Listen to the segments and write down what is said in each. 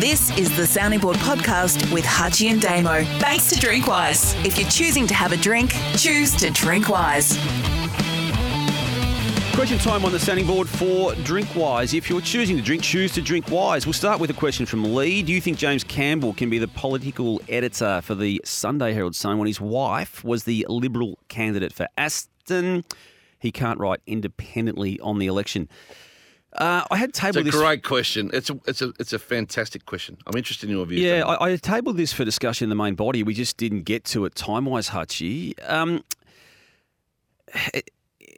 This is the Sounding Board podcast with Hutchy and Damo. Thanks to Drinkwise. If you're choosing to have a drink, choose to drink wise. Question time on the sounding board for Drinkwise. If you're choosing to drink, choose to drink wise. We'll start with a question from Lee. Do you think James Campbell can be the political editor for the Sunday Herald Sun when his wife was the Liberal candidate for Aston? He can't write independently on the election. Uh, I had tabled. It's a great question. It's a it's a it's a fantastic question. I'm interested in your views. Yeah, I, I tabled this for discussion in the main body. We just didn't get to it time wise, Hutchy. Um,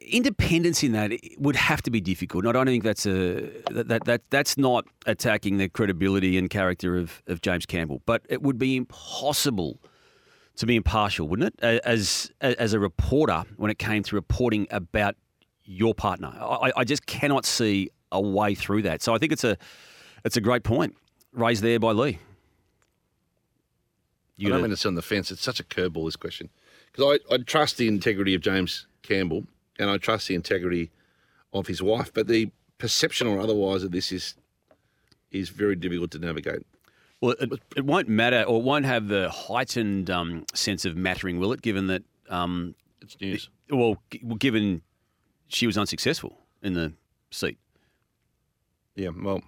independence in that would have to be difficult. And I don't think that's a that, that, that that's not attacking the credibility and character of, of James Campbell, but it would be impossible to be impartial, wouldn't it? As as a reporter, when it came to reporting about your partner, I, I just cannot see a way through that. So I think it's a it's a great point raised there by Lee. I You don't gotta- mean to sound the fence. It's such a curveball this question because I, I trust the integrity of James Campbell and I trust the integrity of his wife, but the perception or otherwise of this is is very difficult to navigate. Well, it, it won't matter, or it won't have the heightened um, sense of mattering, will it? Given that, um, It's news. well, g- well, given she was unsuccessful in the seat. Yeah, well,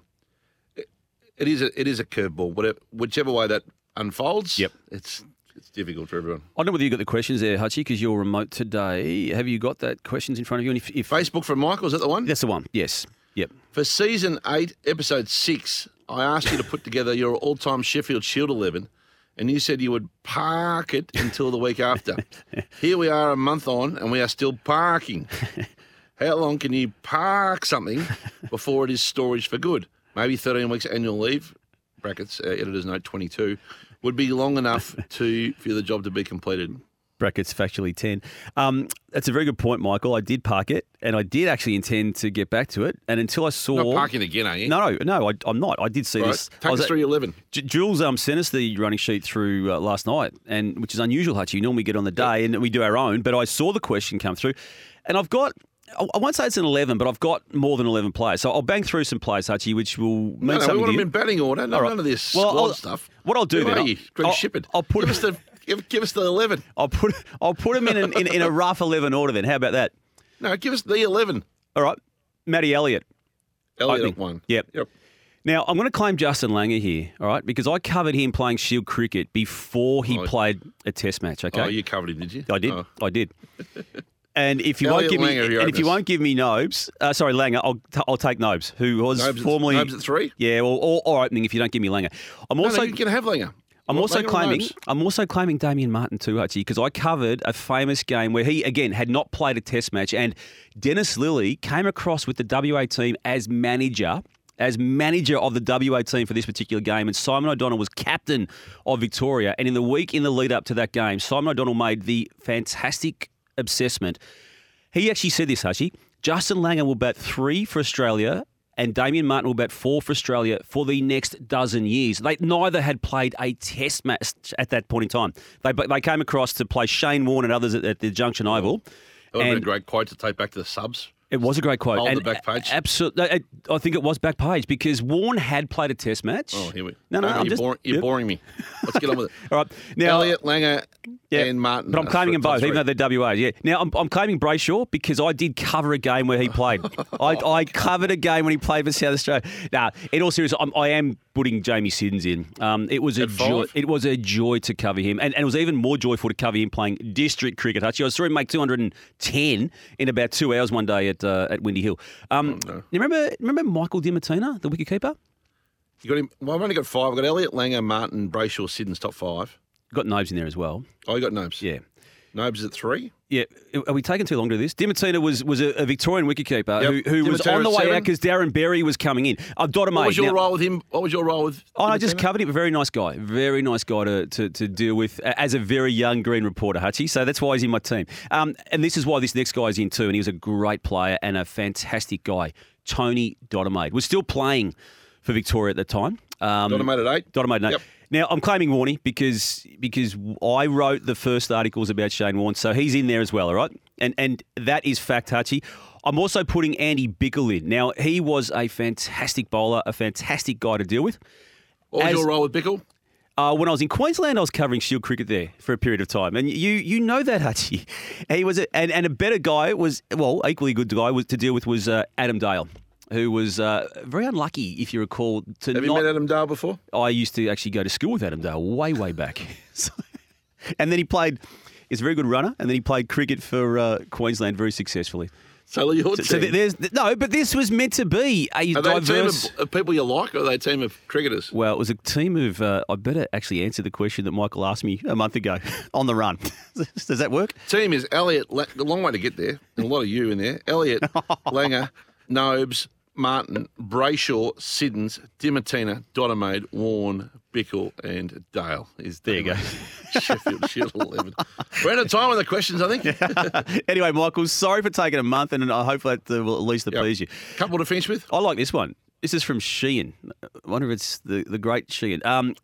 it, it is a it is a curveball. Whatever, whichever way that unfolds, Yep. it's it's difficult for everyone. I don't know whether you got the questions there, Hutchy, because you're remote today. Have you got that questions in front of you? And if, if Facebook from Michael is that the one? that's the one, yes, yep. For season eight, episode six, I asked you to put together your all time Sheffield Shield 11, and you said you would park it until the week after. Here we are a month on, and we are still parking. How long can you park something before it is storage for good? Maybe 13 weeks annual leave, brackets, uh, editor's note 22, would be long enough to for the job to be completed. Brackets factually ten. Um, that's a very good point, Michael. I did park it, and I did actually intend to get back to it. And until I saw Not parking again, are you? no, no, no, I, I'm not. I did see right, this. I take was us through your 11. J- Jules um, sent us the running sheet through uh, last night, and which is unusual, Hutch. You normally get on the day and we do our own, but I saw the question come through, and I've got. I I won't say it's an 11, but I've got more than 11 players. So I'll bang through some players, Hutchy, which will mean No, no, we something want to them you. in batting order. No, right. none of this Well, squad I'll- stuff. what I'll do Who then, are I'll- you? Greg I'll-. I'll put- give us the give, give us the eleven. I'll put I'll put them in, an, in in a rough 11 order then. How about that? No, give us the eleven. All right. Matty Elliott. Elliot Opening. at one. Yep. Yep. Now, I'm going to claim Justin Langer here, all right, because I covered him playing Shield cricket before he Oh. played a test match, okay? Oh, you covered him, did you? I did. Oh. I did. And if you Elliott won't give me, Langer, your and if you won't give me Nobes, uh, sorry Langer, I'll t- I'll take Nobes, who was Nobes at- formerly Nobes at three? Yeah, well, or, or opening if you don't give me Langer. I'm No, also no, you can have Langer. I'm also claiming? I'm also claiming Damien Martyn too, Hutchy, because I covered a famous game where he again had not played a test match, and Dennis Lillee came across with the WA team as manager. As manager of the WA team for this particular game, and Simon O'Donnell was captain of Victoria. And in the week in the lead up to that game, Simon O'Donnell made the fantastic assessment. He actually said this, Hutchy. Justin Langer will bat three for Australia and Damien Martyn will bat four for Australia for the next dozen years. They neither had played a test match at that point in time. They they came across to play Shane Warne and others at, at the Junction Oval. That would have been a great quote to take back to the subs. It was a great quote. Hold and the back page. Absolutely. I think it was back page because Warne had played a test match. Oh, here we. Go. No, no, I'm you're, just. boring, you're Yep. boring me. Let's get on with it. All right. Now, Elliott, Langer, Yeah, and Martyn. But I'm claiming them both, even though they're WA. Yeah. Now I'm, I'm claiming Brayshaw because I did cover a game where he played. I, I covered a game when he played for South Australia. Now, in all seriousness, I'm, I am putting Jamie Siddons in. Um, it was a At joy. five? It was a joy to cover him, and, and it was even more joyful to cover him playing district cricket. Actually, I saw him make 210 in about two hours one day at uh, at Windy Hill. Um, Oh, no. You remember remember Michael Dimattina, the wicketkeeper? You got him. Well, I've only got five. I've got Elliott, Langer, Martyn, Brayshaw, Siddons, top five. Got Nobes in there as well. Oh, you got Nobes. Yeah. Nobes at three. Yeah, are we taking too long to do this? Dimattina was was a, a Victorian wicketkeeper Yep. who, who was on the way seven. out because Darren Berry was coming in. I've got him, What was your Now- role with him? What was your role with? Oh, I just covered him. Very nice guy. Very nice guy to, to, to deal with as a very young green reporter, Hutchy. So that's why he's in my team. Um, and this is why this next guy is in too. And he was a great player and a fantastic guy. Tony Dodemaide was still playing for Victoria at the time. Um, Dodemaide at eight? Dodemaide, no. Yep. Now I'm claiming Warney because because I wrote the first articles about Shane Warne, so he's in there as well. All right, and and that is fact, Hutchy. I'm also putting Andy Bichel in. Now, he was a fantastic bowler, a fantastic guy to deal with. What was As- your role with Bichel? Uh, when I was in Queensland, I was covering Shield cricket there for a period of time, and you you know that Hutchy. He was a, and, and a better guy was well equally good guy was to deal with was uh, Adam Dale, who was uh, very unlucky if you recall to Have you met Adam Dale before? I used to actually go to school with Adam Dale way way back, So- and then he played. He's a very good runner, and then he played cricket for uh, Queensland very successfully. So your So, so there's no, but this was meant to be a are they a team diverse. of, of people you like, or are they a team of cricketers? Well, it was a team of. Uh, I better actually answer the question that Michael asked me a month ago on the run. Does that work? Team is Elliott. La- a long way to get there, and a lot of you in there. Elliott, Langer, Nobes, Martyn, Brayshaw, Siddons, Dimattina, Dodemaide, Warne, Bichel, and Dale. Is There you go. Sheffield Shield eleven. We're out of time with the questions. I think. anyway, Michael, sorry for taking a month, and I hope that uh, will at least Yep. appease you. Couple to finish with. I like this one. This is from Sheehan. I wonder if it's the, the great Sheehan. Um,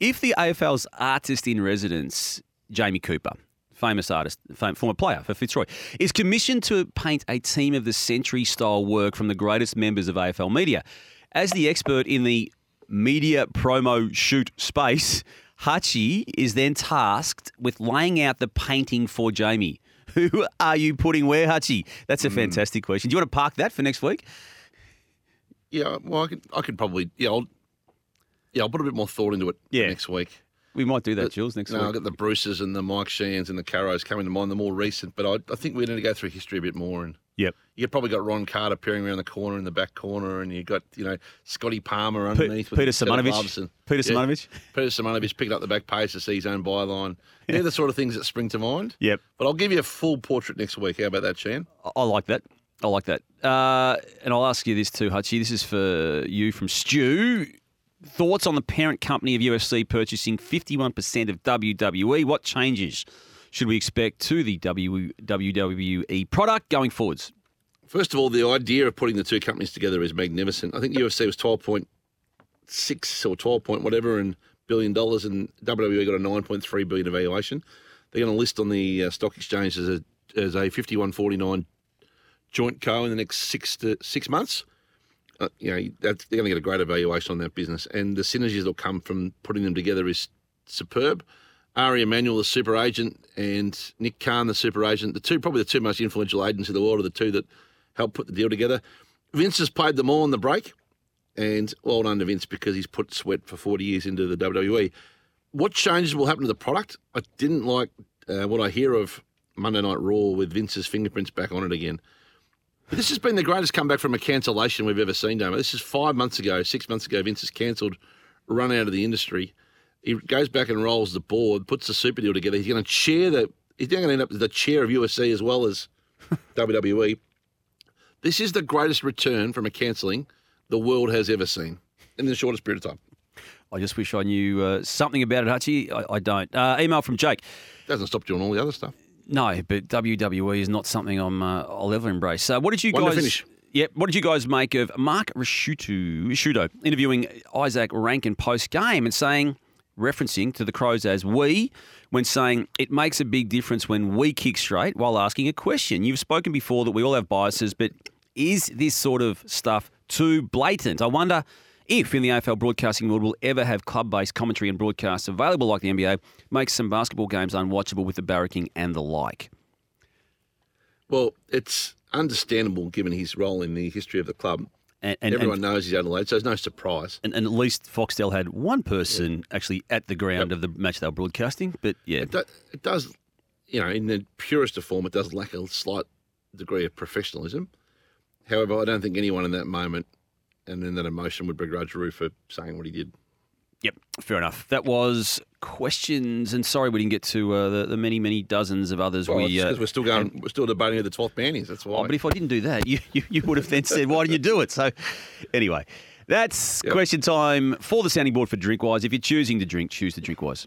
if the AFL's artist in residence, Jamie Cooper, famous artist, fam- former player for Fitzroy, is commissioned to paint a team of the century style work from the greatest members of AFL media, as the expert in the media promo shoot space, Hutchy is then tasked with laying out the painting for Jamie. Who are you putting where, Hutchy? That's a hmm. fantastic question. Do you want to park that for next week? Yeah. Well, I could. I could probably. Yeah. I'll. Yeah. I'll put a bit more thought into it Yeah. next week. We might do that, Jules, next No, I've got the Bruces and the Mike Sheehan's and the Carrows coming to mind, the more recent. But I, I think we need to go through history a bit more. And Yep. You've probably got Ron Carter peering around the corner in the back corner, and you've got you know Scotty Palmer underneath. with Peter the set of Simonovic. gloves and- Peter Yeah. Simonovic. Peter Simonovic picking up the back pace to see his own byline. They're the sort of things that spring to mind. Yep. But I'll give you a full portrait next week. How about that, Shan? I- I like that. I like that. Uh, and I'll ask you this too, Hutchy. This is for you from Stu. Thoughts on the parent company of UFC purchasing 51% of WWE? What changes should we expect to the WWE product going forwards? First of all, the idea of putting the two companies together is magnificent. I think UFC was twelve point six or twelve point whatever and billion dollars, and WWE got a nine point three billion evaluation. They're going to list on the uh, stock exchange as a as a fifty one forty nine joint co in the next six to six months. Uh, you know, that's, they're going to get a great evaluation on that business, and the synergies that'll come from putting them together is superb. Ari Emanuel, the super agent, and Nick Khan, the super agent, the two probably the two most influential agents in the world are the two that helped put the deal together. Vince has played them all on the break, and well done to Vince because he's put sweat for 40 years into the WWE. What changes will happen to the product? I didn't like uh, what I hear of Monday Night Raw with Vince's fingerprints back on it again. This has been the greatest comeback from a cancellation we've ever seen, Damo. This is five months ago, six months ago. Vince has cancelled, run out of the industry. He goes back and rolls the board, puts the super deal together. He's going to chair the. He's now going to end up as the chair of USC as well as WWE. This is the greatest return from a cancelling the world has ever seen in the shortest period of time. I just wish I knew uh, something about it, Hutchy. I, I don't. Uh, email from Jake. Doesn't stop doing all the other stuff. No, but WWE is not something I'm, uh, I'll ever embrace. So, what did you One guys? finish. Yep. What did you guys make of Mark Ricciuto, Ricciuto interviewing Izak Rankine post game and saying, referencing to the Crows as we, when saying it makes a big difference when we kick straight while asking a question. You've spoken before that we all have biases, but is this sort of stuff too blatant? I wonder if in the AFL broadcasting world we'll ever have club-based commentary and broadcasts available like the NBA makes some basketball games unwatchable with the barracking and the like. Well, it's understandable given his role in the history of the club. And, and, Everyone and, knows he's Adelaide, so it's no surprise. and, and at least Foxtel had one person actually at the ground Yep. of the match they were broadcasting. But yeah, It, do, it does, you know, in the purest of form, it does lack a slight degree of professionalism. However, I don't think anyone in that moment and then that emotion would begrudge Roo for saying what he did. Yep, fair enough. That was questions, and sorry we didn't get to uh, the, the many, many dozens of others. Well, we because uh, we're still going, we're still debating who the twelfth man is. That's why. oh, but if I didn't do that, you, you, you would have then said, "Why didn't you do it?" So, anyway, that's Yep. question time for the sounding board for Drinkwise. If you're choosing to drink, choose to Drinkwise.